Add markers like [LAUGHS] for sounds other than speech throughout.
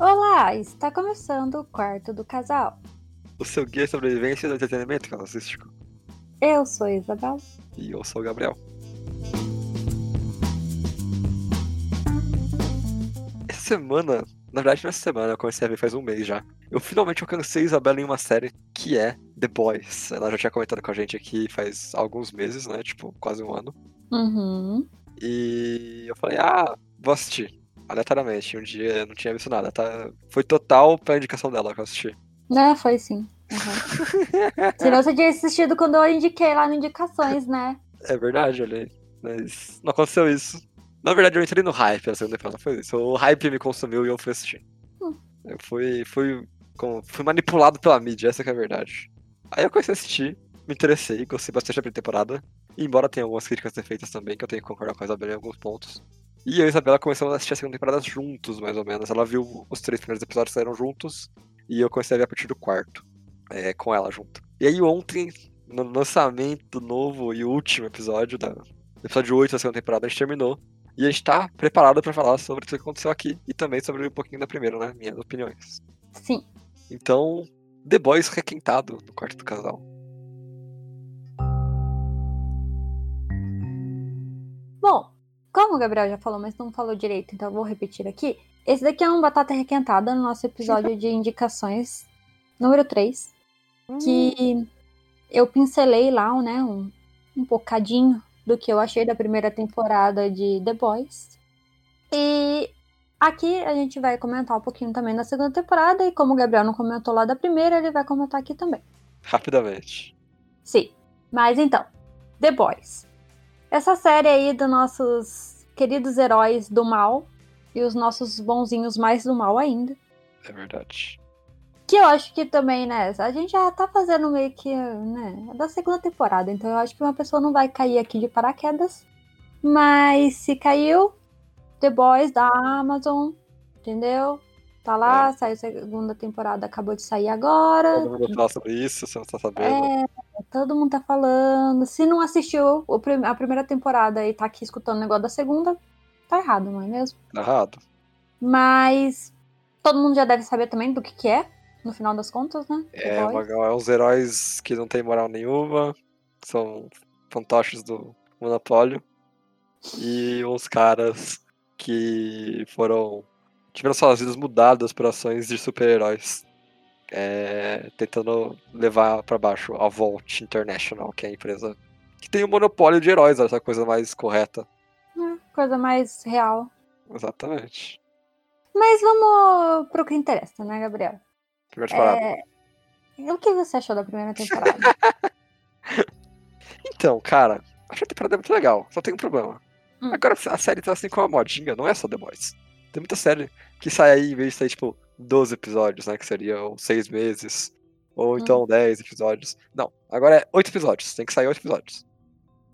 Olá, está começando o quarto do casal. O seu guia de sobrevivência do entretenimento casístico. Eu sou a Isabel. E eu sou o Gabriel. Essa semana, na verdade, nessa semana, eu comecei a ver faz um mês já. Eu finalmente alcancei Isabela em uma série que é The Boys. Ela já tinha comentado com a gente aqui faz alguns meses, né? Tipo, quase um ano. Uhum. E eu falei, ah, vou assistir. Aleatoriamente, um dia eu não tinha visto nada, tá? Foi total pela indicação dela que eu assisti. Não, foi sim. Uhum. [LAUGHS] Senão você tinha assistido quando eu indiquei lá no Indicações, né? É verdade, olhei. Mas não aconteceu isso. Na verdade, eu entrei no hype a segunda temporada, foi isso. O hype me consumiu e eu fui assistir. Hum. Eu fui, fui, com, fui manipulado pela mídia, essa que é a verdade. Aí eu comecei a assistir, me interessei, gostei bastante da primeira temporada. E embora tenha algumas críticas defeitas também, que eu tenho que concordar com a Isabela em alguns pontos. E eu e a Isabela começamos a assistir a segunda temporada juntos, mais ou menos. Ela viu os três primeiros episódios saíram juntos. E eu comecei a ver a partir do quarto. É, com ela junto. E aí ontem, no lançamento do novo e último episódio, da episódio 8 da segunda temporada, a gente terminou. E a gente tá preparado para falar sobre tudo que aconteceu aqui. E também sobre um pouquinho da primeira, né? Minhas opiniões. Sim. Então, The Boys requentado no quarto do casal. Como o Gabriel já falou, mas não falou direito, então eu vou repetir aqui. Esse daqui é um Batata Requentada no nosso episódio de indicações número 3. Que eu pincelei lá, né, um, um bocadinho do que eu achei da primeira temporada de The Boys. E aqui a gente vai comentar um pouquinho também da segunda temporada, e como o Gabriel não comentou lá da primeira, ele vai comentar aqui também. Rapidamente. Sim. Mas então, The Boys. Essa série aí dos nossos queridos heróis do mal e os nossos bonzinhos mais do mal ainda. É verdade. Que eu acho que também, né? A gente já tá fazendo meio que, né? é Da segunda temporada. Então eu acho que uma pessoa não vai cair aqui de paraquedas. Mas se caiu, The Boys da Amazon, entendeu? Tá lá, É. saiu a segunda temporada, acabou de sair agora. Todo mundo fala sobre isso, você não tá sabendo. É, todo mundo tá falando. Se não assistiu a primeira temporada e tá aqui escutando o negócio da segunda, tá errado, não é mesmo? Tá errado. Mas todo mundo já deve saber também do que, que é, no final das contas, né? É, uma, é uns heróis que não tem moral nenhuma, são fantoches do monopólio. E uns caras que foram. Tiveram suas vidas mudadas por ações de super-heróis. É, tentando levar pra baixo a Vault International, que é a empresa que tem o monopólio de heróis, essa coisa mais correta. É, coisa mais real. Exatamente. Mas vamos pro que interessa, né, Gabriel? Primeira temporada. É, O que você achou da primeira temporada? [LAUGHS] Então, cara, achei a temporada muito legal, só tem um problema. Hum. Agora a série tá assim com uma modinha, não é só The Boys. Tem muita série que sai aí, em vez de sair, tipo, 12 episódios, né? Que seriam 6 meses. Ou então 10 episódios. Não, agora é 8 episódios. Tem que sair 8 episódios.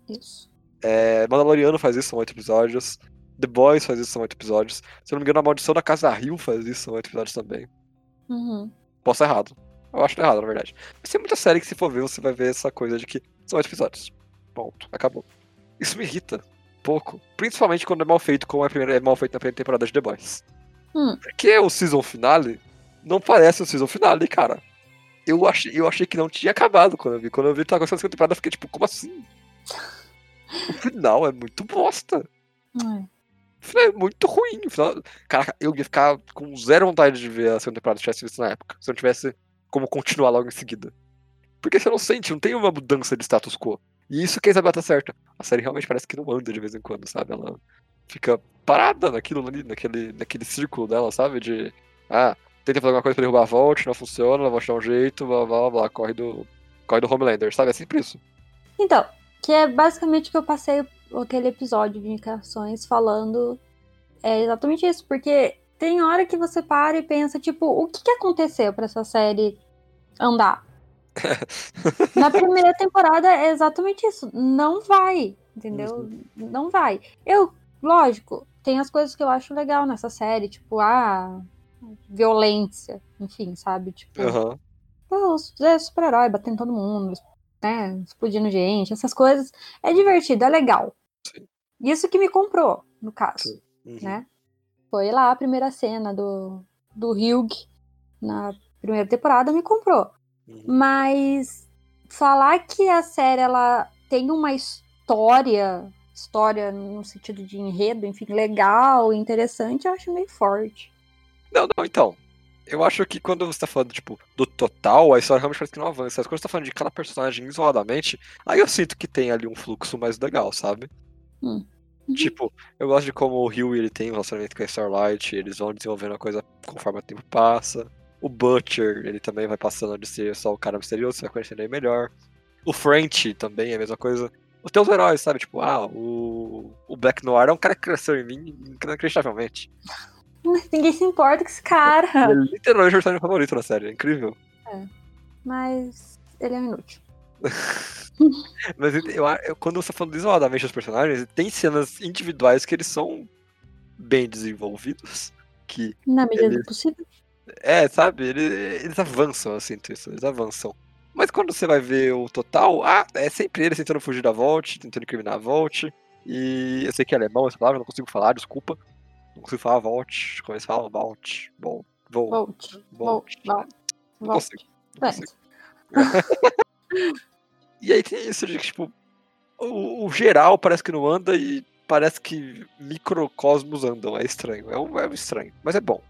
Isso. É, Mandaloriano faz isso, são 8 episódios. The Boys faz isso, são 8 episódios. Se eu não me engano, a Maldição da Casa Rio faz isso, são 8 episódios também. Uhum. Posso estar errado. Eu acho que tá errado, na verdade. Mas tem muita série que, se for ver, você vai ver essa coisa de que são 8 episódios. Ponto. Acabou. Isso me irrita. Pouco. Principalmente quando é mal feito, como é, a primeira, é mal feito na primeira temporada de The Boys. Hum. Porque o season finale não parece o season finale, cara. Eu achei, eu achei que não tinha acabado quando eu vi. Quando eu vi que tava acontecendo a segunda temporada, eu fiquei tipo, como assim? O final é muito bosta. É. O final é muito ruim. O final... Caraca, eu ia ficar com zero vontade de ver a segunda temporada se tivesse visto na época. Se eu não tivesse como continuar logo em seguida. Porque você não sente, não tem uma mudança de status quo. E isso que a Isabel tá certa. A série realmente parece que não anda de vez em quando, sabe? Ela fica parada naquilo ali, naquele, naquele círculo dela, sabe? De. Ah, tenta fazer alguma coisa pra derrubar a Vault, não funciona, ela vai dar um jeito, blá blá blá, corre do. Corre do Homelander, sabe? É sempre isso. Então, que é basicamente o que eu passei aquele episódio de indicações falando. É exatamente isso, porque tem hora que você para e pensa, tipo, o que, que aconteceu pra essa série andar? Na primeira temporada é exatamente isso. Não vai, entendeu? Não vai. Eu, lógico, tem as coisas que eu acho legal nessa série, tipo, a violência, enfim, sabe? Tipo. Pô, os- é super-herói batendo todo mundo, né? Explodindo gente, essas coisas. É divertido, é legal. Sim. Isso que me comprou, no caso. Uhum. né? Foi lá a primeira cena do, do Hugh na primeira temporada me comprou. Uhum. Mas falar que a série ela tem uma história, história no sentido de enredo, enfim, legal, interessante, eu acho meio forte. Não, não, então. Eu acho que quando você tá falando, tipo, do total, a história realmente parece que não avança. Mas quando você tá falando de cada personagem isoladamente, aí eu sinto que tem ali um fluxo mais legal, sabe? Hum. Uhum. Tipo, eu gosto de como o Hugh ele tem um relacionamento com a Starlight, eles vão desenvolvendo a coisa conforme o tempo passa. O Butcher, ele também vai passando de ser só o cara misterioso, você vai conhecendo ele melhor. O French também é a mesma coisa. Os teus heróis, sabe? Tipo, ah, o, o Black Noir é um cara que cresceu em mim inacreditavelmente. Mas [LAUGHS] ninguém se importa com esse cara. Ele é literalmente o personagem favorito na série, é incrível. Mas ele é inútil. [LAUGHS] Mas eu, eu- quando você tá falando isoladamente dos personagens, tem cenas individuais que eles são bem desenvolvidos. Que, Na medida Ele- do possível. É, sabe, eles, eles avançam, eu sinto isso, eles avançam. Mas quando você vai ver o total, ah, é sempre eles tentando fugir da Volt, tentando incriminar a Volt. E eu sei que é alemão essa palavra, não consigo falar, desculpa. Não consigo falar Volt, como eles falam, Volt, Volt, Volt. Volt. Não consigo. [LAUGHS] E aí tem isso de que, tipo, o, o geral parece que não anda e parece que microcosmos andam. É estranho. É um, é um estranho. Mas é bom.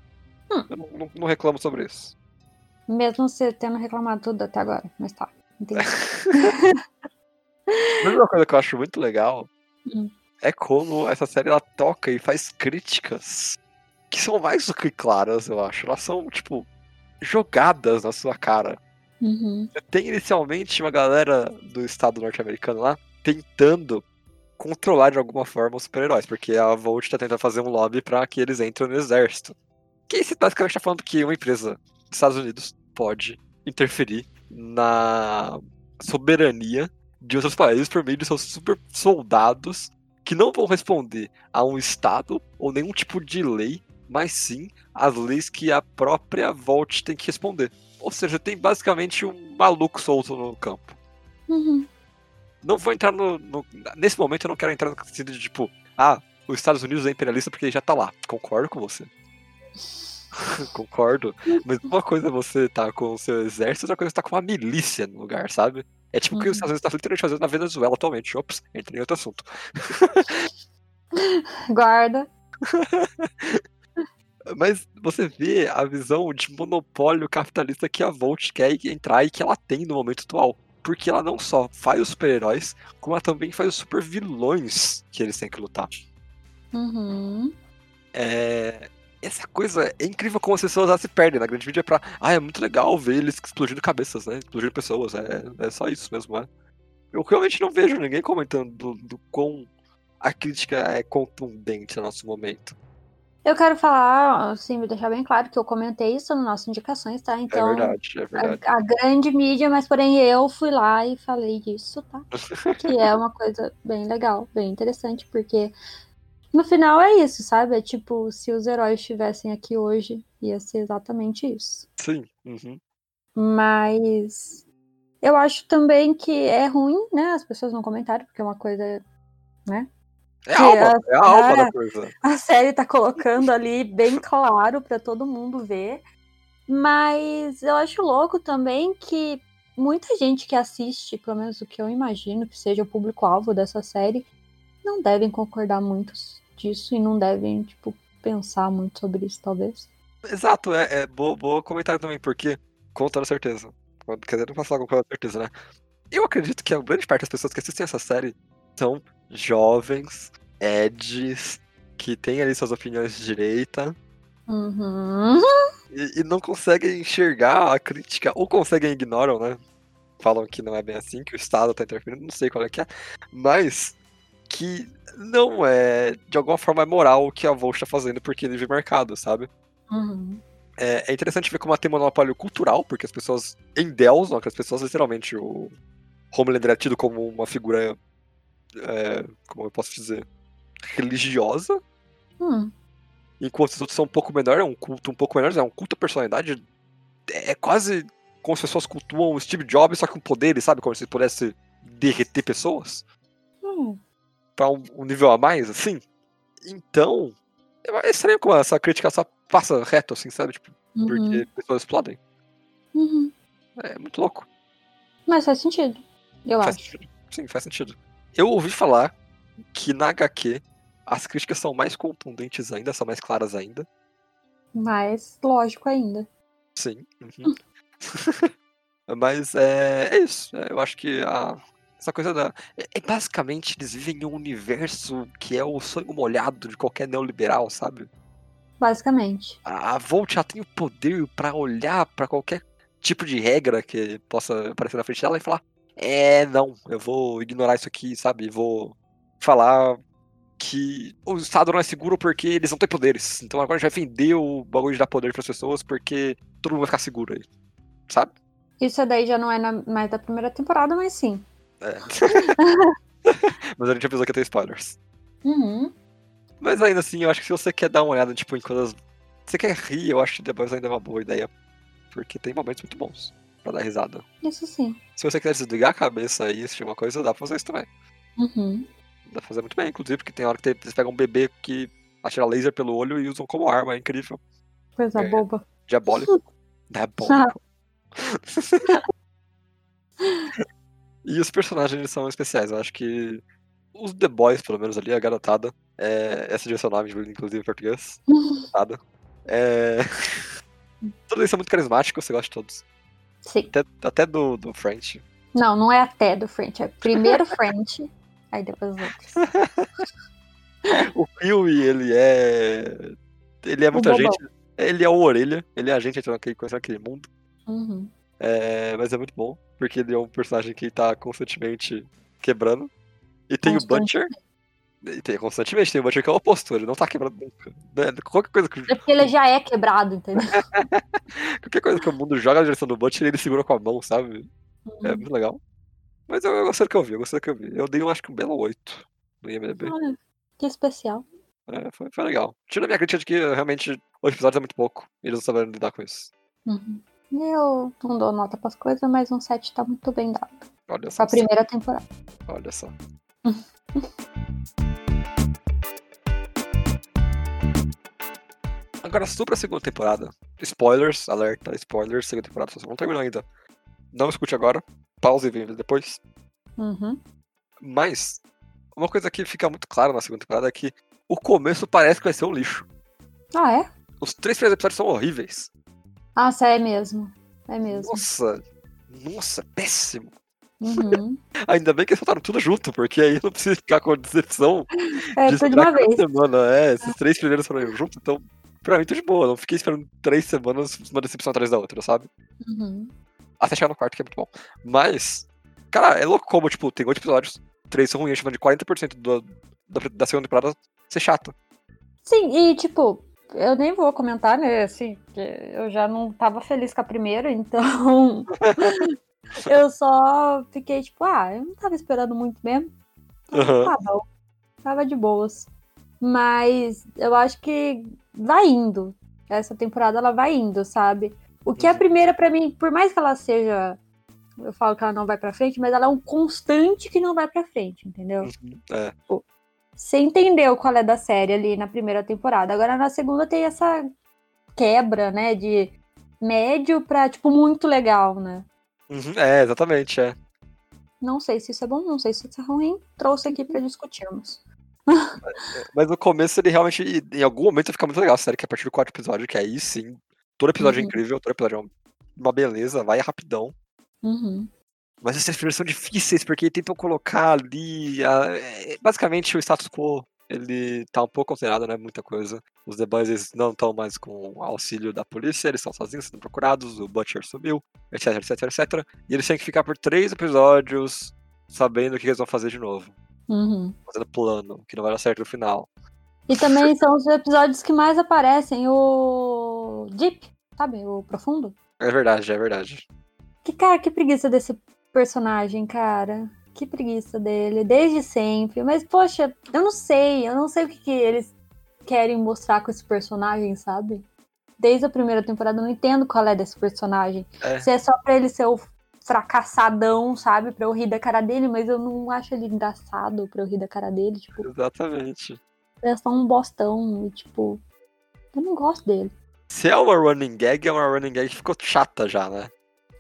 Hum. Eu não, não- não reclamo sobre isso. Mesmo você tendo reclamado tudo até agora. Mas tá. Entendi. [LAUGHS] Mas uma coisa que eu acho muito legal Hum. é como essa série ela toca e faz críticas que são mais do que claras, eu acho. Elas são, tipo, jogadas na sua cara. Uhum. Tem inicialmente uma galera do estado norte-americano lá tentando controlar de alguma forma os super-heróis, porque a Volt tá tentando fazer um lobby pra que eles entrem no exército. Que isso basicamente tá falando que uma empresa dos Estados Unidos pode interferir na soberania de outros países por meio de seus super soldados que não vão responder a um estado ou nenhum tipo de lei, mas sim as leis que a própria Volt tem que responder. Ou seja, tem basicamente um maluco solto no campo. Uhum. Não vou entrar no, no- Nesse momento eu não quero entrar no sentido de tipo, ah, os Estados Unidos é imperialista porque ele já tá lá. Concordo com você. [LAUGHS] Concordo. Mas uma coisa é você tá com o seu exército, outra coisa é você tá com uma milícia no lugar, sabe? É tipo o que Uhum. os Estados Unidos tá literalmente fazendo na Venezuela atualmente. Ops, entrei em outro assunto. [LAUGHS] Guarda. [LAUGHS] Mas você vê a visão de monopólio capitalista que a Volt quer entrar e que ela tem no momento atual. Porque ela não só faz os super-heróis, como ela também faz os super-vilões que eles têm que lutar. Uhum. É, Essa coisa é incrível como as pessoas se perdem. Na grande mídia é pra. Ah, é muito legal ver eles explodindo cabeças, né? Explodindo pessoas. É, é só isso mesmo, é. Eu realmente não vejo ninguém comentando do, do quão a crítica é contundente no nosso momento. Eu quero falar, assim, me deixar bem claro que eu comentei isso nas nossas indicações, tá? Então, é verdade, é verdade. a, a grande mídia, mas porém eu fui lá e falei disso, tá? [LAUGHS] que é uma coisa bem legal, bem interessante, porque no final é isso, sabe? É tipo, se os heróis estivessem aqui hoje, ia ser exatamente isso. Sim. uhum. Mas eu acho também que é ruim, né? As pessoas não comentarem, porque é uma coisa. É a alma, a- é a alma é. da coisa. A série tá colocando ali bem claro pra todo mundo ver. Mas eu acho louco também que muita gente que assiste, pelo menos o que eu imagino que seja o público-alvo dessa série, não devem concordar muito disso e não devem, tipo, pensar muito sobre isso, talvez. Exato, é, é boa, boa comentário também, porque, com toda certeza, quando- quer dizer, não posso falar com toda certeza, né? Eu acredito que a grande parte das pessoas que assistem essa série são jovens, eds, que têm ali suas opiniões de direita Uhum. e, e não conseguem enxergar a crítica, ou conseguem ignoram, né? Falam que não é bem assim, que o Estado tá interferindo, não sei qual é que é, mas que não é, de alguma forma, é moral o que a Volt tá fazendo porque ele vive mercado, sabe? Uhum. É, é interessante ver como ela tem monopólio cultural, porque as pessoas endeusam, que as pessoas literalmente o Homelander é tido como uma figura, é, como eu posso dizer, religiosa, Hum. enquanto os outros são um pouco menor, é um culto um pouco menor, é um culto à personalidade, é quase como as pessoas cultuam o Steve Jobs, só que com poderes, sabe? Como se ele pudesse derreter pessoas Hum. Pra um, um nível a mais, assim. Então, é estranho como essa crítica só passa reto, assim, sabe? Tipo, Uhum. porque pessoas explodem. Uhum. É muito louco. Mas faz sentido. Eu Faz acho. sentido. Sim, faz sentido. Eu ouvi falar que na HQ as críticas são mais contundentes ainda, são mais claras ainda. Mas lógico ainda. Sim. uhum. [LAUGHS] Mas é, é isso. é, eu acho que a, essa coisa da. É, é basicamente eles vivem em um universo que é o sonho molhado de qualquer neoliberal, sabe? Basicamente. A, a Volt já tem o poder pra olhar pra qualquer tipo de regra que possa aparecer na frente dela e falar: É, não, eu vou ignorar isso aqui, sabe? Vou falar que o Estado não é seguro porque eles não têm poderes. Então agora a gente vai vender o bagulho de dar poder pras pessoas porque todo mundo vai ficar seguro aí, sabe? Isso daí já não é na- mais da primeira temporada, mas sim. É. [LAUGHS] Mas a gente avisou que ia ter spoilers. Uhum. Mas ainda assim, eu acho que se você quer dar uma olhada, tipo, em coisas. Você quer rir, eu acho que Boys ainda é uma boa ideia. Porque tem momentos muito bons pra dar risada. Isso sim. Se você quiser desligar a cabeça e assistir uma coisa, dá pra fazer isso também. Uhum. Dá pra fazer muito bem, inclusive, porque tem hora que tem- eles pegam um bebê que atira laser pelo olho e usam como arma, é incrível. Coisa É. boba. Diabólico. [LAUGHS] Diabólico. [LAUGHS] e os personagens são especiais. Eu acho que os The Boys, pelo menos ali, a garotada, é... essa ser o nome, inclusive em português. [LAUGHS] Garotada. É... [LAUGHS] todos eles são muito carismáticos, você gosta de todos. Sim. Até, até do, do French. Não, não é até do French. É primeiro [LAUGHS] French, aí depois os outros. O Huey, ele é. Ele é muita gente. Ele é o orelha, ele é a gente entrando naquele, conhecendo aquele mundo. Uhum. É, mas é muito bom, porque ele é um personagem que tá constantemente quebrando. E tem o Butcher. E tem constantemente, tem o Butcher que é o oposto, ele não tá quebrando nunca. né? Qualquer coisa que, É porque ele já é quebrado, entendeu? [LAUGHS] qualquer coisa que o mundo joga na direção do Butcher, ele segura com a mão, sabe? É Uhum. muito legal. Mas eu, eu gostei do que eu vi, eu gostei do que eu vi. Eu dei, eu acho que um belo 8 no IMDB. Olha, que especial. É, foi, foi legal. Tira a minha crítica de que realmente oito episódios é muito pouco. E eles não sabem lidar com isso. Uhum. Eu não dou nota pras coisas, mas um 7 tá muito bem dado. Olha só. Pra primeira temporada. Olha só. [LAUGHS] Agora, sobre a segunda temporada. Spoilers, alerta, spoilers, segunda temporada, você não terminou ainda. Não escute agora. Pause e venha depois. Uhum. Mas, uma coisa que fica muito clara na segunda temporada é que o começo parece que vai ser um lixo. Ah, é? Os três primeiros episódios são horríveis. Nossa, é mesmo. É mesmo. Nossa, nossa, péssimo. Uhum. [LAUGHS] Ainda bem que eles soltaram tudo junto, porque aí não precisa ficar com a decepção É de tudo de uma vez. semana. É, esses três primeiros foram junto, então pra mim tô de boa. Não fiquei esperando três semanas uma decepção atrás da outra, sabe? Uhum. Até chegar no quarto, que é muito bom. Mas, cara, é louco como, tipo, tem oito episódios, três são ruins, chamando de 40% do, da, da segunda temporada ser chato. Sim, e tipo, eu nem vou comentar, né? Assim, porque eu já não tava feliz com a primeira, então. [LAUGHS] eu só fiquei tipo, ah, eu não tava esperando muito mesmo. Aham. Tá bom. Tava de boas. Mas eu acho que vai indo. Essa temporada ela vai indo, sabe? O que a Uhum. primeira, pra mim, por mais que ela seja. Eu falo que ela não vai pra frente, mas ela é um constante que não vai pra frente, entendeu? Uhum, É. Você entendeu qual é da série ali na primeira temporada. Agora na segunda tem essa quebra, né? De médio pra, tipo, muito legal, né? Uhum, é, exatamente, é. Não sei se isso é bom, não sei se isso é ruim. Trouxe aqui pra discutirmos. [LAUGHS] Mas no começo ele realmente, em algum momento fica muito legal, a série, que é a partir do quarto episódio, que aí sim, todo episódio é Uhum. incrível, todo episódio é uma beleza, vai rapidão. Uhum. Mas esses primeiros são difíceis, porque tentam colocar ali. a- é, basicamente, o status quo ele tá um pouco alterado, né? Muita coisa. Os The Boys não estão mais com auxílio da polícia, eles estão sozinhos, sendo procurados, o Butcher sumiu, etc, etc, etc. E eles têm que ficar por três episódios sabendo o que eles vão fazer de novo. Uhum. Fazendo plano, que não vai dar certo no final. E também são os episódios que mais aparecem o Deep, sabe? O profundo. É verdade, é verdade. Que cara, que preguiça desse personagem, cara. Que preguiça dele, desde sempre. Mas, poxa, eu não sei. Eu não sei o que, que eles querem mostrar com esse personagem, sabe? Desde a primeira temporada, eu não entendo qual é desse personagem. É. Se é só pra ele ser o fracassadão, sabe? Pra eu rir da cara dele, mas eu não acho ele engraçado pra eu rir da cara dele. Tipo, Exatamente. é só um bostão e, tipo. Eu não gosto dele. Se é uma running gag, é uma running gag que ficou chata já, né?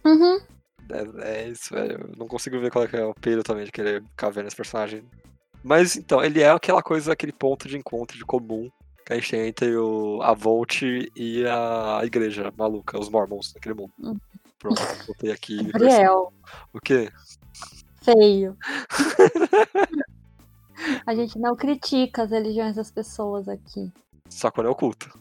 Uhum. É, é isso, velho. Eu não consigo ver qual é, é o apelo também de querer ficar vendo esse personagem. Mas então, ele é aquela coisa, aquele ponto de encontro de comum que a gente tem entre o, a Volt e a igreja maluca, os Mormons naquele mundo. Hum. Pronto, botei aqui. [LAUGHS] Gabriel, O quê? feio. [LAUGHS] A gente não critica as religiões das pessoas aqui. Só quando é oculto.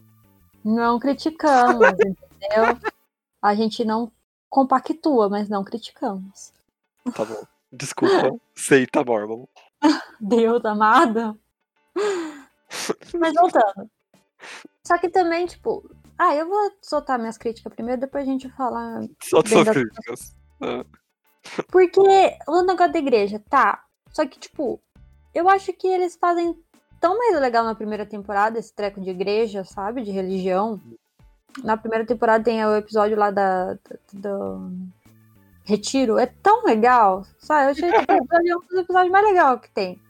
Não criticamos, entendeu? [LAUGHS] A gente não compactua, mas não criticamos. Tá bom. Desculpa, seita Mormon. [LAUGHS] Deus amado. Mas voltando. Só que também, tipo, ah, eu vou soltar minhas críticas primeiro, depois a gente fala. Bem suas da- críticas. [LAUGHS] Porque o negócio da igreja, tá. Só que, tipo, eu acho que eles fazem tão mais legal na primeira temporada, esse treco de igreja, sabe? De religião. Na primeira temporada tem o episódio lá da, da- do Retiro. É tão legal, sabe? Eu achei que episódio é um dos episódios mais legais que tem.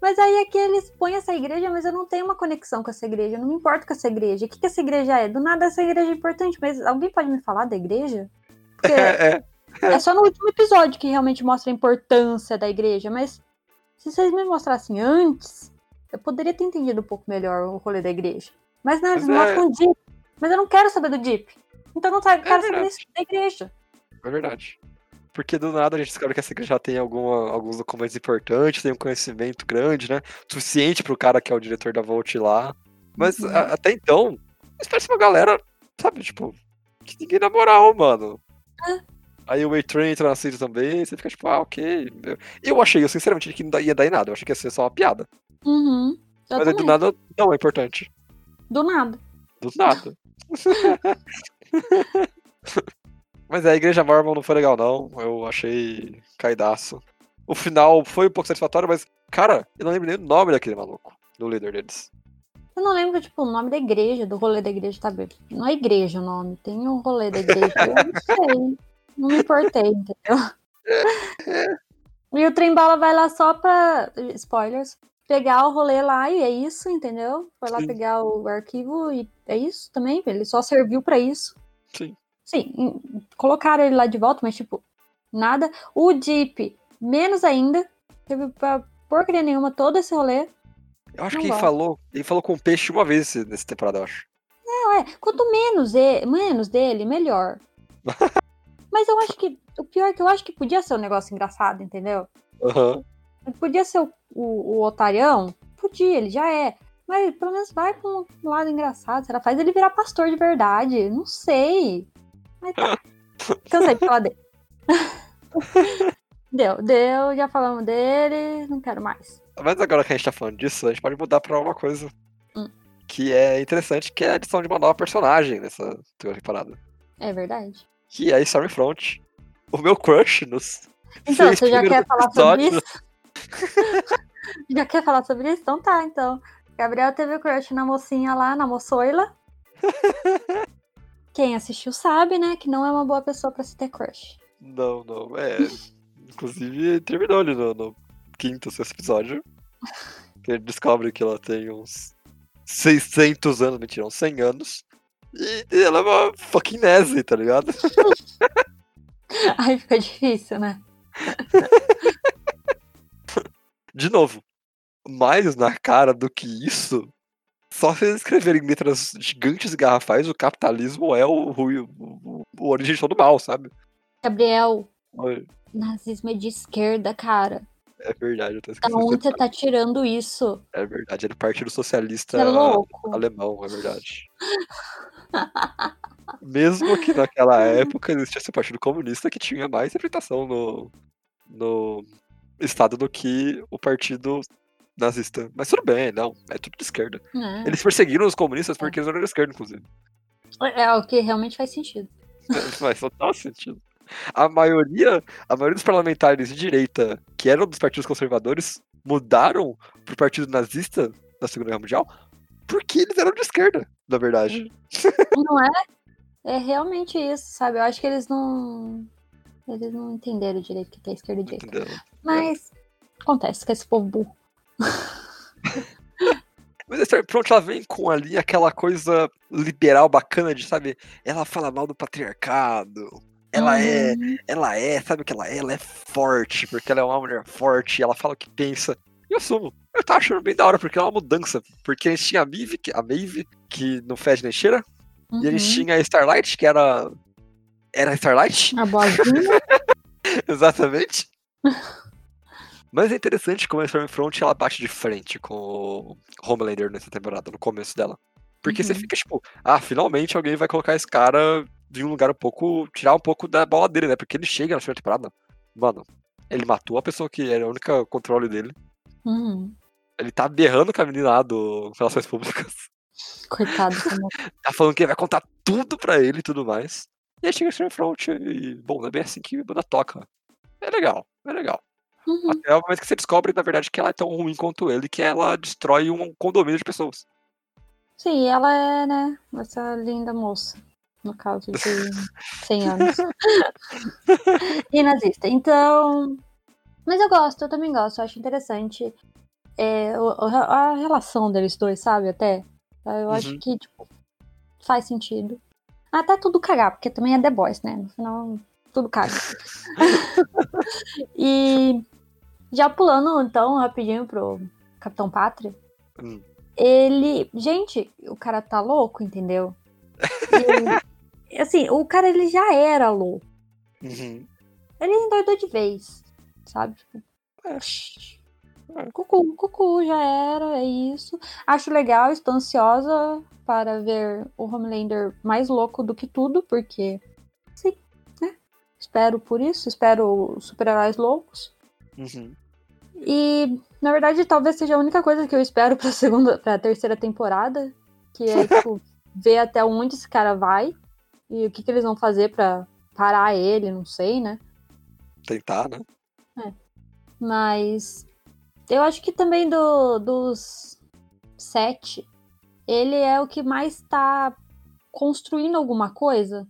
Mas aí aqui eles põem essa igreja, mas eu não tenho uma conexão com essa igreja. Eu não me importo com essa igreja. O que, que essa igreja é? Do nada essa igreja é importante, mas alguém pode me falar da igreja? Porque [LAUGHS] É, é. é só no último episódio que realmente mostra a importância da igreja, mas se vocês me mostrassem antes, eu poderia ter entendido um pouco melhor o rolê da igreja. Mas não, eles é- mostram o Deep. Mas eu não quero saber do Deep. Então eu não quero saber verdade. isso da igreja. É verdade. Porque do nada a gente descobre que essa igreja já tem alguma, alguns documentos importantes, tem um conhecimento grande, né? Suficiente pro cara que é o diretor da Volt ir lá. Mas Uhum. a- até então, mas parece uma galera, sabe, tipo, que ninguém na moral, mano. É. Aí o A-Train entra na cena também, você fica tipo, ah, ok. Eu- achei, eu sinceramente, que não ia dar em nada. Eu achei que ia ser só uma piada. Uhum. Mas aí do nada, não é importante. Do nada. Do nada. [LAUGHS] Mas é, a Igreja Mormon não foi legal, não. Eu achei caidaço. O final foi um pouco satisfatório, mas, cara, eu não lembro nem o nome daquele maluco, do líder deles. Eu não lembro, tipo, o nome da igreja, do rolê da igreja, tá bem? Não é igreja o nome, tem o rolê da igreja. Eu não sei. Não me importei, entendeu? [LAUGHS] E o Trembala vai lá só pra. Spoilers. Pegar o rolê lá e é isso, entendeu? Foi lá Sim. pegar o arquivo e é isso também. Ele só serviu pra isso. Sim. Sim, colocaram ele lá de volta, mas tipo, nada. O Deep, menos ainda. Teve pra porcaria nenhuma todo esse rolê. Eu acho Não que ele falou, ele falou com peixe uma vez nessa temporada, eu acho. Não, é. Quanto menos, e- menos dele, melhor. [LAUGHS] Mas eu acho que. O pior é que eu acho que podia ser um negócio engraçado, entendeu? Aham. Podia ser o, o, o otarião? Podia, ele já é. Mas pelo menos vai com um lado engraçado. Será? Faz ele virar pastor de verdade. Não sei. Mas tá. [LAUGHS] Cansei de falar dele. [LAUGHS] deu, deu, já falamos dele, não quero mais. Mas agora que a gente tá falando disso, a gente pode mudar pra uma coisa Hum. que é interessante, que é a adição de uma nova personagem nessa temporada. É verdade. Que é a Stormfront. O meu crush nos Então, você já quer falar sobre isso? [LAUGHS] já quer falar sobre isso? Então tá, então. Gabriel teve crush na mocinha lá, na moçoila. [LAUGHS] Quem assistiu sabe, né, que não é uma boa pessoa pra se ter crush. Não, não. É. Inclusive, terminou ali no, no quinto, sexto episódio. [LAUGHS] Que ele descobre que ela tem uns 600 anos, mentira, uns 100 anos. E ela é uma fucking Nazi, tá ligado? [LAUGHS] Aí fica difícil, né? De novo, mais na cara do que isso, só se eles escreverem em letras gigantes e garrafais, o capitalismo é o, o, o, o origem todo mal, sabe? Gabriel, Oi, nazismo é de esquerda, cara. É verdade, eu tô Da esquecendo. onde esse você tá tirando isso? É verdade, é Partido Socialista é alemão, é verdade. Mesmo que naquela [LAUGHS] época existisse o Partido Comunista que tinha mais representação no, no Estado do que o Partido nazista. Mas tudo bem, não, é tudo de esquerda. É. Eles perseguiram os comunistas porque eles eram de esquerda, inclusive. É o que realmente faz sentido. [LAUGHS] Faz total sentido. A maioria, a maioria dos parlamentares de direita que eram dos partidos conservadores mudaram pro partido nazista na Segunda Guerra Mundial porque eles eram de esquerda, na verdade. Não é? É realmente isso, sabe? Eu acho que eles não. Eles não entenderam direito o que é esquerda e direita. Mas acontece com esse povo burro. [LAUGHS] Mas a Stormfront, ela vem com ali aquela coisa liberal bacana de, sabe, ela fala mal do patriarcado. Ela é, Uhum. ela é, sabe o que ela é? Ela é forte, porque ela é uma mulher forte, ela fala o que pensa. E eu assumo. Eu tava achando bem da hora, porque é uma mudança. Porque a gente tinha a Maeve, que- a Maeve, que não fede nem cheira. E a gente Uhum. tinha a Starlight, que era. Era a Starlight? A boazinha. [LAUGHS] Exatamente. [LAUGHS] Mas é interessante como a Stormfront ela bate de frente com o Homelander nessa temporada, no começo dela. Porque você Uhum. fica tipo, ah, finalmente alguém vai colocar esse cara de um lugar um pouco. tirar um pouco da bola dele, né? Porque ele chega na segunda temporada, mano, ele matou a pessoa que era o único controle dele. Uhum. Ele tá berrando com a menina lá do Relações Públicas. Coitado. [LAUGHS] como- Tá falando que ele vai contar tudo pra ele e tudo mais. E aí chega a Stormfront e, bom, é bem assim que a banda toca. É legal, é legal. Uhum. Até o momento que você descobre, na verdade, que ela é tão ruim quanto ele, que ela destrói um condomínio de pessoas. Sim, ela é, né? Essa linda moça. No caso de [LAUGHS] 100 anos. [LAUGHS] e nazista. Então. Mas eu gosto, eu também gosto. Eu acho interessante é, a relação deles dois, sabe? Até. Eu acho Uhum. que, tipo, faz sentido. Até tudo cagar, porque também é The Boys, né? No final, tudo caga. [LAUGHS] e já pulando, então, rapidinho pro Capitão Pátria. Hum. Ele. Gente, o cara tá louco, entendeu? E, assim, o cara ele já era louco. Uhum. Ele endoidou de vez, sabe? Tipo, É. Cucu, cucu, já era, é isso. Acho legal, estou ansiosa para ver o Homelander mais louco do que tudo, porque sim, né? Espero por isso, espero super-heróis loucos. Uhum. E, na verdade, talvez seja a única coisa que eu espero pra segunda, pra terceira temporada, que é, [LAUGHS] tipo, ver até onde esse cara vai e o que, que eles vão fazer pra parar ele, não sei, né? Tentar, né? Mas eu acho que também do, dos sete, ele é o que mais tá construindo alguma coisa.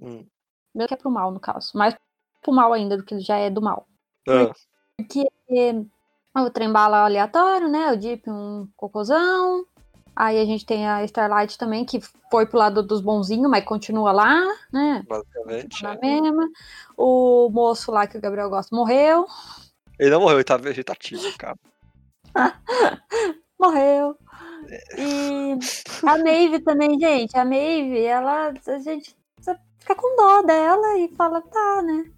Hum. Mesmo que é pro mal, no caso. Mais pro mal ainda do que ele já é do mal. Ah, Porque o trem bala aleatório, né? O Deep um cocôzão. Aí a gente tem a Starlight também, que foi pro lado dos bonzinhos, mas continua lá, né? basicamente. Na é. mesma. O moço lá que o Gabriel gosta morreu. Ele não morreu, ele tá vegetativo, cara. [LAUGHS] Morreu. E a Maeve também, gente. A Maeve, ela. A gente fica com dó dela e fala, tá, né?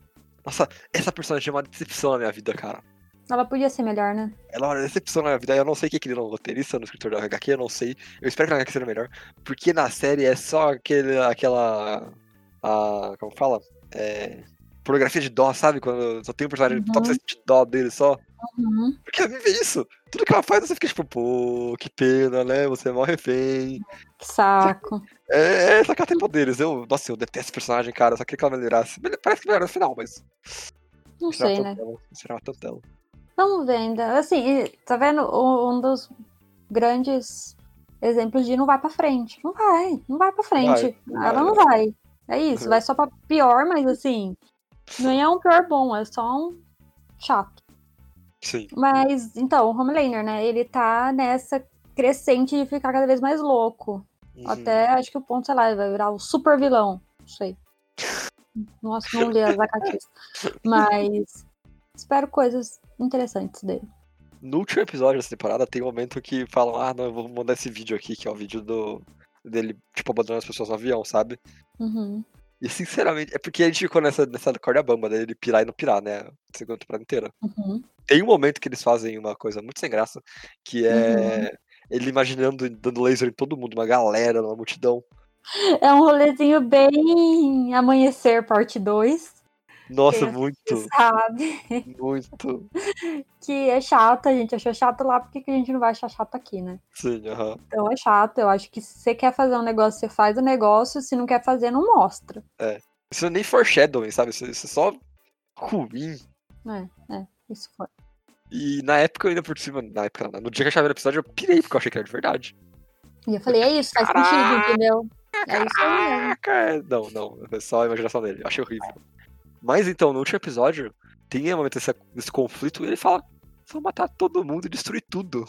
Nossa, essa personagem é uma decepção na minha vida, cara. Ela podia ser melhor, né? Ela é uma decepção na minha vida. Eu não sei o que que ele não é um roteirista no escritor da HQ, eu não sei. Eu espero que na HQ seja melhor. Porque na série é só aquele, aquela. A, como fala? É. Pornografia de dó, sabe? Quando só tem um personagem só pra você sentir dó dele só. Uhum. Porque a Vivi é isso. Tudo que ela faz, você fica tipo, pô, que pena, né? Você é mó refém. Que saco. É, é só que ela tem poderes. Eu, nossa, eu detesto esse personagem, cara. Só queria que ela melhorasse. Parece que melhorou no final, mas. Não sei, tanto né? dela, esperava tanto dela. Vamos ver ainda. Assim, tá vendo? Um dos grandes exemplos de não vai pra frente. Não vai, não vai pra frente. não Ela vai, não vai. É isso, Uhum. vai só pra pior, mas assim, não é um pior bom, é só um chato. Sim. Mas, então, o Homelander, né? Ele tá nessa crescente de ficar cada vez mais louco. Uhum. Até acho que o ponto, sei lá, ele vai virar o super vilão. Não sei. Nossa, não li as HQs. [LAUGHS] Mas espero coisas interessantes dele. No último episódio dessa temporada tem um momento que falam, ah, não, eu vou mandar esse vídeo aqui, que é o vídeo do dele, tipo, abandonando as pessoas no avião, sabe? Uhum. E sinceramente, é porque a gente ficou nessa, nessa corda bamba dele pirar e não pirar, né? A segunda temporada inteira. Uhum. Tem um momento que eles fazem uma coisa muito sem graça, que é ele imaginando dando laser em todo mundo, uma galera, uma multidão. É um rolezinho bem amanhecer, parte 2. Nossa, É, muito, Sabe? muito. [LAUGHS] Que é chato, a gente achou chato lá, por que a gente não vai achar chato aqui, né? Sim, aham. Então é chato. Eu acho que se você quer fazer um negócio, você faz o negócio. Se não quer fazer, não mostra. Isso não é nem foreshadowing, sabe? Isso, isso é só ruim. É, é, isso foi. E na época, eu ainda por cima, na época, no dia que eu achava o episódio, eu pirei, porque eu achei que era de verdade. E eu falei, é isso, faz Caraca! sentido, entendeu? É isso aí mesmo. É- Não, não, é só a imaginação dele. Achei horrível. Mas então, no último episódio, tem momento desse, desse conflito e ele fala: vou matar todo mundo e destruir tudo.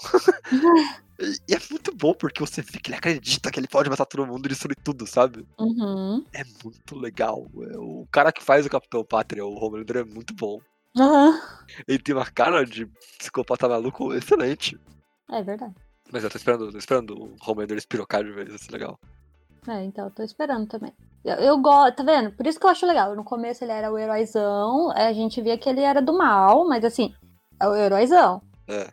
e, [LAUGHS] e é muito bom porque você vê que ele acredita que ele pode matar todo mundo e destruir tudo, sabe? Uhum. É muito legal. É, O cara que faz o Capitão Pátria, o Homelander, é muito bom. Aham. Ele tem uma cara de psicopata maluco excelente. É verdade. Mas eu tô esperando, tô esperando o Homelander espirocar de vez, vai ser legal. É, então eu tô esperando também. Eu, eu gosto, tá vendo? Por isso que eu acho legal. No começo ele era o heróizão, a gente via que ele era do mal, mas assim, é o heróizão. É.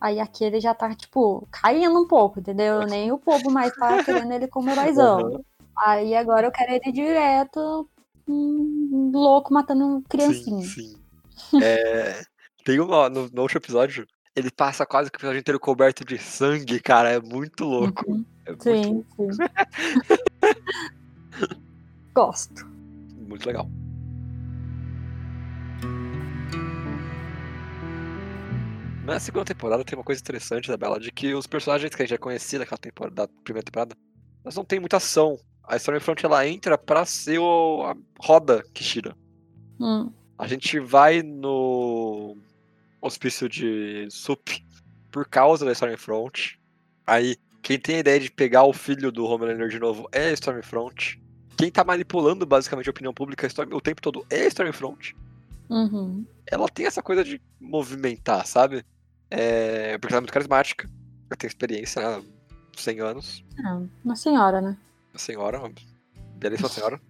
Aí aqui ele já tá, tipo, caindo um pouco, entendeu? Nem o povo mais tá querendo ele como heróizão. Aham. Aí agora eu quero ele direto, hum, louco, matando criancinha. Sim, sim. É, tem uma, no, no outro episódio, ele passa quase que o episódio inteiro coberto de sangue, cara. É muito louco. Uhum. É muito, Sim, sim. [LAUGHS] Gosto. muito legal. Na segunda temporada tem uma coisa interessante, Isabela, de que os personagens que a gente já conhecia daquela temporada, da primeira temporada, elas não têm muita ação. A Stormfront ela entra pra ser o, a roda Kishira. Hum. A gente vai no hospício de Sup por causa da Stormfront. Aí, quem tem a ideia de pegar o filho do Homelander de novo é a Stormfront. Quem tá manipulando basicamente a opinião pública o tempo todo é a Stormfront. Uhum. Ela tem essa coisa de movimentar, sabe? É... Porque ela é muito carismática. Ela tem experiência, né? 100 anos. Ah, uma senhora, né? Uma senhora, uma belíssima [LAUGHS] senhora.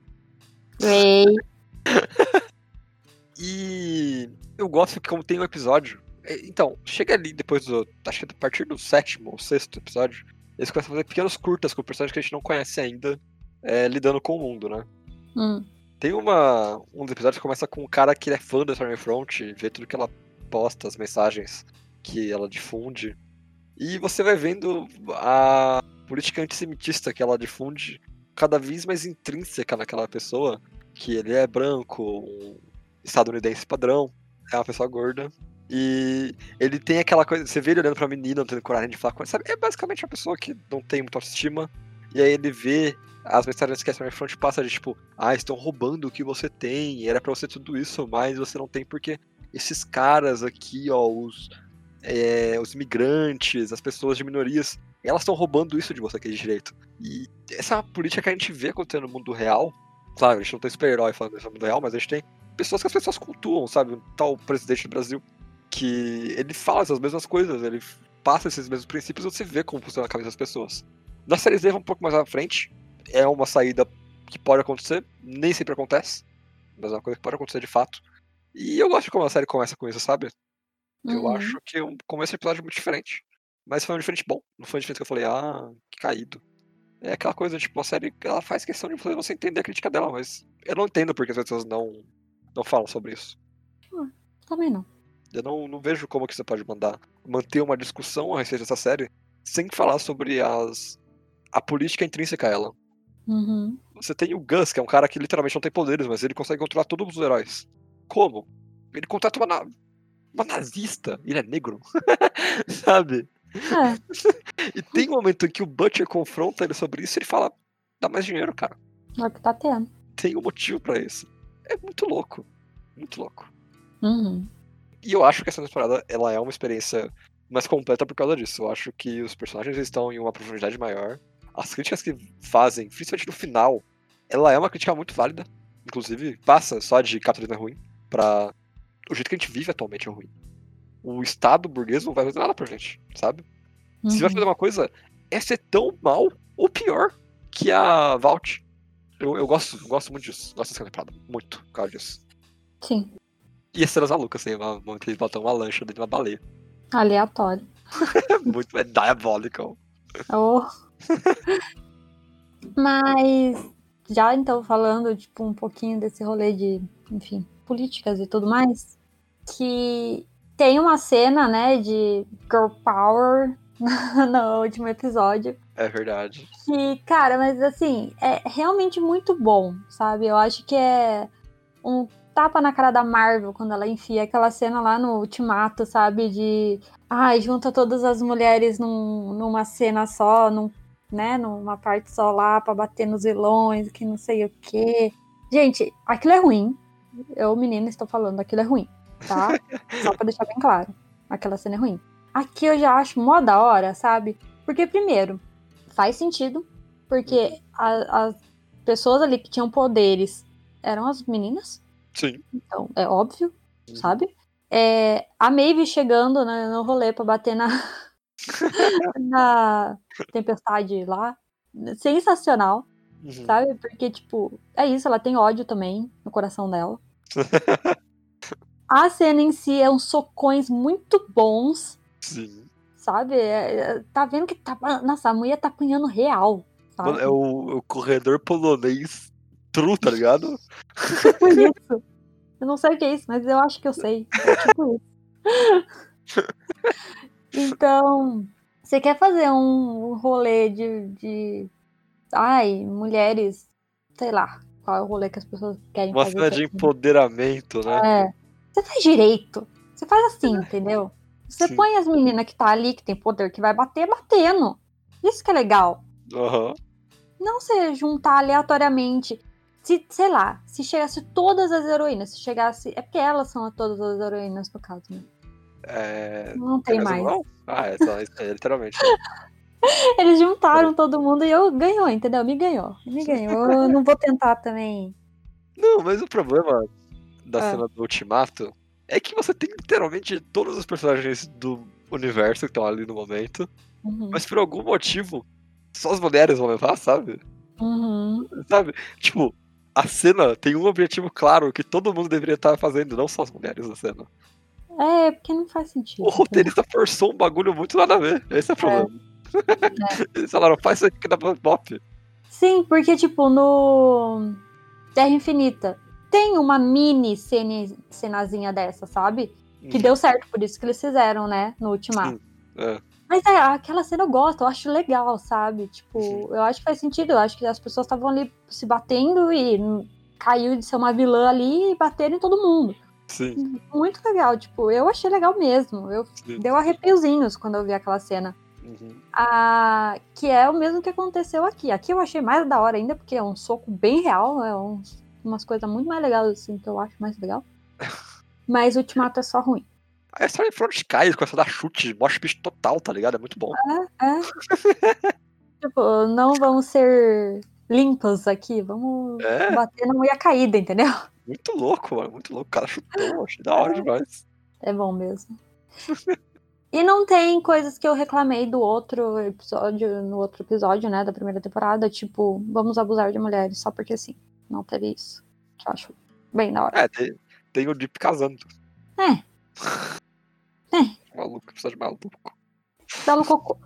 Ei. [LAUGHS] E eu gosto que como tem um episódio. é, Então, chega ali depois do. Acho que a partir do sétimo ou sexto episódio, eles começam a fazer pequenos curtas com personagens que a gente não conhece ainda, é, lidando com o mundo, né? Hum. Tem uma. Um dos episódios que começa com um cara que é fã da Stormfront, vê tudo que ela posta, as mensagens que ela difunde. E você vai vendo a política antissemitista que ela difunde cada vez mais intrínseca naquela pessoa, que ele é branco, um estadunidense padrão, é uma pessoa gorda. E ele tem aquela coisa, você vê ele olhando pra menina, não tendo coragem de falar com ela, sabe? É basicamente uma pessoa que não tem muita autoestima. E aí ele vê as mensagens que a Stormfront passa de tipo, ah, estão roubando o que você tem, era pra você tudo isso, mas você não tem porque esses caras aqui, ó, os, é, os imigrantes, as pessoas de minorias, elas estão roubando isso de você aqui de direito. E essa é política que a gente vê acontecendo no mundo real. Claro, a gente não tem super-herói falando isso no mundo real, mas a gente tem pessoas que as pessoas cultuam, sabe? Um tal presidente do Brasil que ele fala essas mesmas coisas, ele passa esses mesmos princípios você vê como funciona a cabeça das pessoas. Na série Z, um pouco mais à frente, é uma saída que pode acontecer, nem sempre acontece, mas é uma coisa que pode acontecer de fato. E eu gosto de como a série começa com isso, sabe? Eu Uhum. acho que o começo do episódio é muito diferente. Mas foi um diferente bom. Não foi um diferente que eu falei, ah, que caído. É aquela coisa, tipo, a série ela faz questão de fazer você entender a crítica dela, mas eu não entendo porque as pessoas não, não falam sobre isso. Também não. Eu não, não vejo como que você pode mandar manter uma discussão a respeito dessa série sem falar sobre as a política intrínseca a ela. Uhum. Você tem o Gus, que é um cara que literalmente não tem poderes, mas ele consegue controlar todos os heróis. Como? Ele contrata uma, na- uma nazista, ele é negro. [LAUGHS] Sabe? É, [LAUGHS] E tem um momento em que o Butcher confronta ele sobre isso e ele fala: dá mais dinheiro, cara. é o que tá tendo. Tem um motivo pra isso. É muito louco. Muito louco. Uhum. E eu acho que essa temporada ela é uma experiência mais completa por causa disso. Eu acho que os personagens estão em uma profundidade maior. As críticas que fazem, principalmente no final, ela é uma crítica muito válida. Inclusive, passa só de capitalismo é ruim pra. O jeito que a gente vive atualmente é ruim. O Estado burguês não vai fazer nada pra gente, sabe? Se vai Uhum. fazer uma coisa, é ser tão mal ou pior que a Vault. Eu, eu gosto, eu gosto muito disso. Gosto dessa temporada. Muito por causa disso. Sim. E as cenas malucas, assim, uma, uma, que eles botam uma lancha dentro de uma baleia. [LAUGHS] Aleatório. Muito é diabolical. Oh. Mas já então falando tipo um pouquinho desse rolê de, enfim, políticas e tudo mais, que tem uma cena, né, de girl power [LAUGHS] no último episódio É verdade. que, cara, mas assim, é realmente muito bom, sabe? Eu acho que é um tapa na cara da Marvel quando ela enfia aquela cena lá no Ultimato, sabe? De, ai, junta todas as mulheres num- numa cena só, num, né? Numa parte só lá pra bater nos vilões, que não sei o quê. Gente, aquilo é ruim. Eu, menina, estou falando, aquilo é ruim, tá? [LAUGHS] Só pra deixar bem claro. Aquela cena é ruim. Aqui eu já acho mó da hora, sabe? Porque, primeiro, faz sentido, porque as pessoas ali que tinham poderes eram as meninas, Sim. então é óbvio, Uhum. sabe? É, a Maeve chegando né, no rolê pra bater na, [LAUGHS] na tempestade lá, sensacional, Uhum. sabe? Porque, tipo, é isso, ela tem ódio também no coração dela. [LAUGHS] A cena em si é uns socões muito bons, Sim. sabe? É- é- tá vendo que tá. Nossa, a mulher tá apanhando real. Sabe? Mano, é o, o corredor polonês true, tá ligado? tipo isso. Eu não sei o que é isso, mas eu acho que eu sei. É tipo isso. [LAUGHS] então, você quer fazer um rolê de, de. Ai, mulheres. Sei lá. Qual é o rolê que as pessoas querem Uma fazer? cena de assim? empoderamento, né? É. Você faz direito. Você faz assim, entendeu? Você Sim. põe as meninas que tá ali, que tem poder, que vai bater, batendo. Isso que é legal. Aham. Não você juntar aleatoriamente. Se, sei lá, se chegasse todas as heroínas, se chegasse. É porque elas são todas as heroínas, no caso, né? É. Não tem mais mais. não? Ah, é só isso aí, literalmente. [LAUGHS] Eles juntaram todo mundo e eu ganhou, entendeu? Me ganhou. Me ganhou. Eu [LAUGHS] não vou tentar também. Não, mas o problema da Ah. cena do Ultimato é que você tem literalmente todos os personagens do universo que estão ali no momento, Uhum. mas por algum motivo só as mulheres vão levar, sabe? Uhum. Sabe? Tipo, a cena tem um objetivo claro que todo mundo deveria estar fazendo, não só as mulheres na cena. É, porque não faz sentido. O roteirista forçou um bagulho muito nada a ver. Esse é o problema. [LAUGHS] Eles falaram, faz isso aqui que dá pra pop. Sim, porque, tipo, no Terra Infinita tem uma mini cene, cenazinha dessa, sabe? Que deu certo, por isso que eles fizeram, né? No Ultimato. É. Mas é, aquela cena eu gosto, eu acho legal, sabe? Tipo, Uhum. eu acho que faz sentido. Eu acho que as pessoas estavam ali se batendo e caiu de ser uma vilã ali e bateram em todo mundo. Sim, Muito legal, tipo, eu achei legal mesmo. Eu sim. deu arrepiozinhos quando eu vi aquela cena. Uhum. Ah, que é o mesmo que aconteceu aqui. Aqui eu achei mais da hora ainda, porque é um soco bem real, é uns, umas coisas muito mais legais assim que eu acho mais legal. [LAUGHS] Mas o Ultimato é só ruim. A história em front com essa da chute, mosh pit total, tá ligado? É muito bom. É. [LAUGHS] tipo, não vamos ser limpas aqui, vamos É. bater na mulher caída, entendeu? Muito louco, mano. Muito louco. O cara chutou, [LAUGHS] achei da hora demais. É bom mesmo. [LAUGHS] E não tem coisas que eu reclamei do outro episódio, no outro episódio, né, da primeira temporada, tipo, vamos abusar de mulheres só porque sim. Não teve isso. Que eu acho bem da hora. É, tem, tem o Deep casando. É. É. [LAUGHS] Maluco, episódio maluco. Dá no cocô.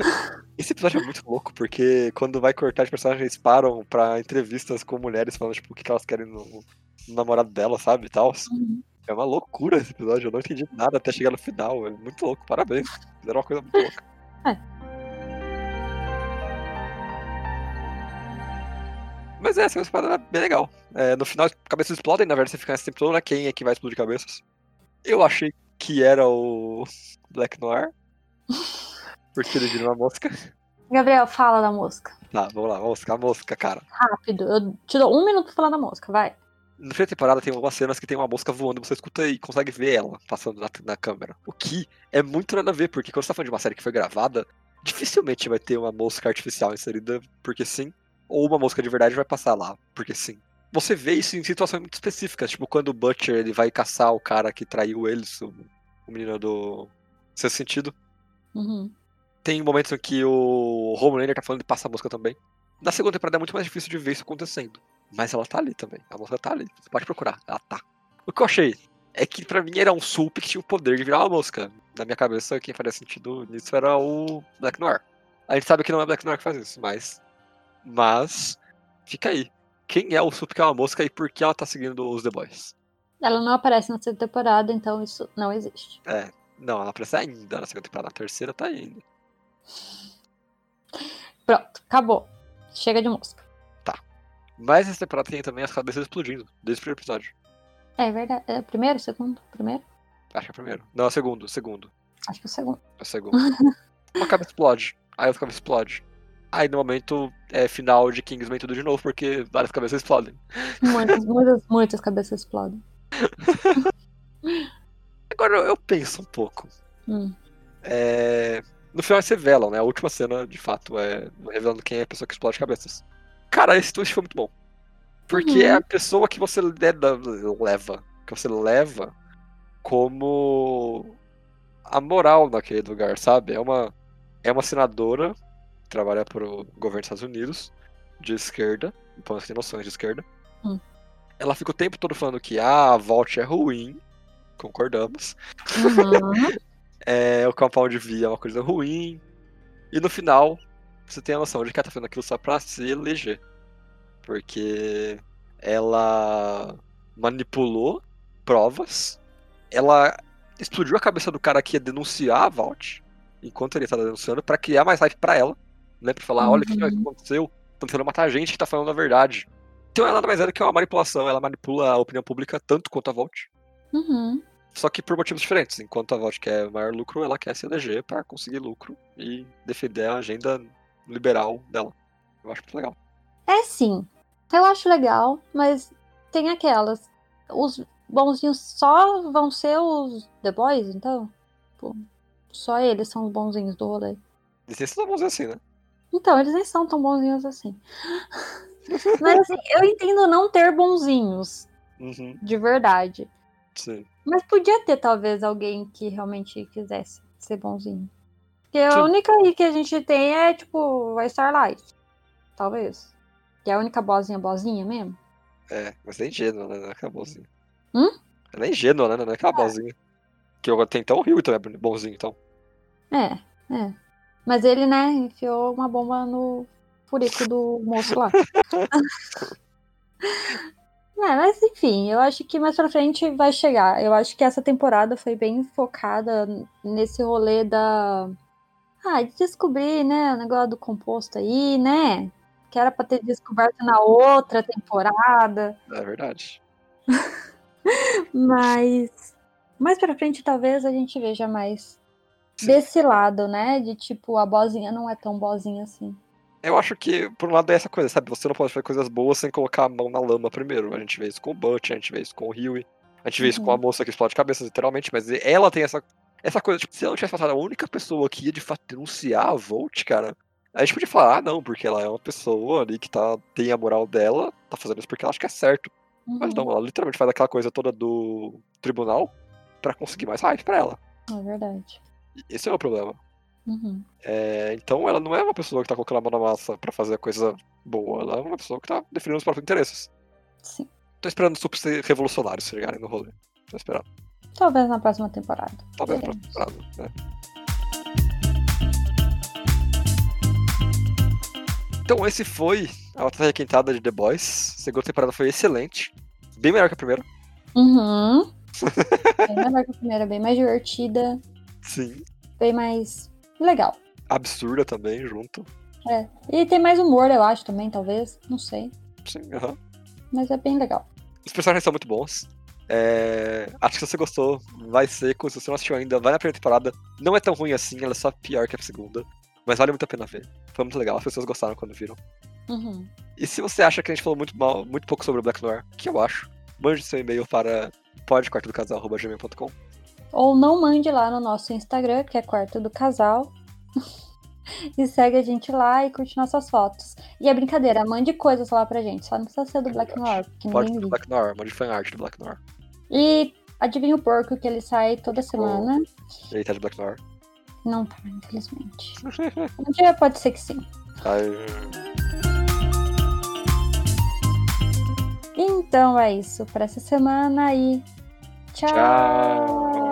[LAUGHS] Esse episódio é muito louco, porque quando vai cortar, os personagens param pra entrevistas com mulheres falando, tipo, o que elas querem no, no namorado dela, sabe? E tal. Uhum. É uma loucura esse episódio, eu não entendi nada até chegar no final. É muito louco, parabéns. Fizeram uma coisa muito louca. É. Mas é, essa espada é bem legal. É, no final, cabeças explodem, na verdade você fica nesse tempo todo, né? Quem é que vai explodir cabeças? Eu achei que era o Black Noir. Porque ele vira uma mosca. Gabriel, fala da mosca. Tá, vamos lá, mosca, a mosca, cara. Rápido. Eu te dou um minuto pra falar da mosca, vai. Na primeira temporada tem algumas cenas que tem uma mosca voando você escuta e consegue ver ela passando na, na câmera. O que é muito nada a ver, porque quando você tá falando de uma série que foi gravada, dificilmente vai ter uma mosca artificial inserida porque sim, ou uma mosca de verdade vai passar lá porque sim. Você vê isso em situações muito específicas, tipo quando o Butcher ele vai caçar o cara que traiu eles, o, o menino do seu sentido. Uhum. Tem momentos em que o Homelander tá falando de passar a mosca também. Na segunda temporada é muito mais difícil de ver isso acontecendo. Mas ela tá ali também. A mosca tá ali. Você pode procurar. Ela tá. O que eu achei é que pra mim era um sup que tinha o poder de virar uma mosca. Na minha cabeça, quem faria sentido nisso era o Black Noir. A gente sabe que não é Black Noir que faz isso, mas. Mas. Fica aí. Quem é o sup que é uma mosca e por que ela tá seguindo os The Boys? Ela não aparece na segunda temporada, então isso não existe. É. Não, ela aparece ainda na segunda temporada. Na terceira tá ainda. Pronto, acabou. Chega de mosca. Mas essa temporada tem também as cabeças explodindo, desde o primeiro episódio. É verdade. É primeiro, segundo? Primeiro? Acho que é o primeiro. Não, é o segundo, segundo. Acho que é o segundo. É o segundo. [LAUGHS] Uma cabeça explode. Aí outra cabeça explode. Aí no momento é final de Kingsman tudo de novo, porque várias cabeças explodem. Muitas, muitas, muitas cabeças explodem. [LAUGHS] Agora eu penso um pouco. Hum. É, No final eles revelam, né? A última cena, de fato, é revelando quem é a pessoa que explode cabeças. Cara, esse twist foi muito bom. Porque Uhum. é a pessoa que você leva, que você leva como a moral naquele lugar, sabe? É uma, é uma senadora trabalha pro governo dos Estados Unidos, de esquerda, então você tem noções de esquerda. Hum. Ela fica o tempo todo falando que ah, a Vault é ruim, concordamos. Uhum. [LAUGHS] É, o Compound V é uma coisa ruim. E no final, você tem a noção de que ela tá fazendo aquilo só pra se eleger. Porque ela manipulou provas, ela explodiu a cabeça do cara que ia denunciar a Vault, enquanto ele estava denunciando, pra criar mais hype pra ela. Né? Pra falar, olha o que Uhum. aconteceu, estão tentando matar a gente que tá falando a verdade. Então ela nada mais é do que uma manipulação, ela manipula a opinião pública tanto quanto a Vault. Uhum. Só que por motivos diferentes. Enquanto a Vault quer maior lucro, ela quer se eleger pra conseguir lucro e defender a agenda liberal dela. Eu acho muito legal. É sim. Eu acho legal, mas tem aquelas. Os bonzinhos só vão ser os The Boys, então? Pô, só eles são os bonzinhos do rolê. Licença vamos dizer assim, né? Então, eles nem são tão bonzinhos assim. [LAUGHS] Mas assim, eu entendo não ter bonzinhos, Uhum, de verdade. sim. Mas podia ter, talvez, alguém que realmente quisesse ser bonzinho. Porque Sim. a única aí que a gente tem é, tipo, a Starlight. Talvez. Que é a única bozinha bozinha mesmo. É, mas é ingênua, né? Não é aquela bozinha. Hum? Ela é ingênua, né? Não é aquela bozinha. Que eu tenho então o Rio também é bonzinho, então. É, é. Mas ele, né, enfiou uma bomba no furico do moço lá. [LAUGHS] É, mas enfim, eu acho que mais pra frente vai chegar. Eu acho que essa temporada foi bem focada nesse rolê da. Ah, de descobrir, né, o negócio do composto aí, né? Que era pra ter descoberto na outra temporada. É verdade. [LAUGHS] Mas mais pra frente talvez a gente veja mais Sim. desse lado, né? De tipo, a bozinha não é tão bozinha assim. Eu acho que, por um lado, é essa coisa, sabe? Você não pode fazer coisas boas sem colocar a mão na lama primeiro. A gente vê isso com o Butch, a gente vê isso com o Huey, a gente vê isso com a Uhum. moça que explode cabeças, literalmente, mas ela tem essa, essa coisa, tipo, se ela não tivesse passado a única pessoa que ia de fato denunciar a Volt, cara, a gente podia falar, ah, não, porque ela é uma pessoa ali que tá, tem a moral dela, tá fazendo isso porque ela acha que é certo. Mas Uhum, não, ela literalmente faz aquela coisa toda do tribunal pra conseguir mais hype pra ela. É verdade. Esse é o problema. Uhum. É, então ela não é uma pessoa que tá colocando a mão na massa pra fazer coisa boa, ela é uma pessoa que tá definindo os próprios interesses. Sim. Tô esperando os super revolucionários chegarem no rolê. Tô esperando. Talvez na próxima temporada. Talvez pra Veremos. temporada, né? Então esse foi a batalha requentada de The Boys. A segunda temporada foi excelente. Bem melhor que a primeira. Uhum. [LAUGHS] bem melhor que a primeira, bem mais divertida, Sim. bem mais legal. Absurda também, junto. É. E tem mais humor, eu acho, também, talvez. Não sei. Sim, aham. Mas é bem legal. Os personagens são muito bons. É, Acho que se você gostou, vai ser. Se você não assistiu ainda, vai na primeira temporada. Não é tão ruim assim, ela é só pior que a segunda. Mas vale muito a pena ver. Foi muito legal, as pessoas gostaram quando viram. Uhum. E se você acha que a gente falou muito, mal, muito pouco sobre o Black Noir, que eu acho, mande seu e-mail para podquartodocasal.gmail.com Ou não mande lá no nosso Instagram, que é Quarto do Casal. [LAUGHS] e segue a gente lá e curte nossas fotos. E é brincadeira, mande coisas lá pra gente. Só não precisa ser do Black Noir, Pode ser do. Black Noir, mande fanart do Black Noir. E adivinha o porco que ele sai toda semana. Ele tá de Black Noir. Não tá, infelizmente. [LAUGHS] Um dia pode ser que sim. Ai, Então é isso pra essa semana e tchau. Tchau.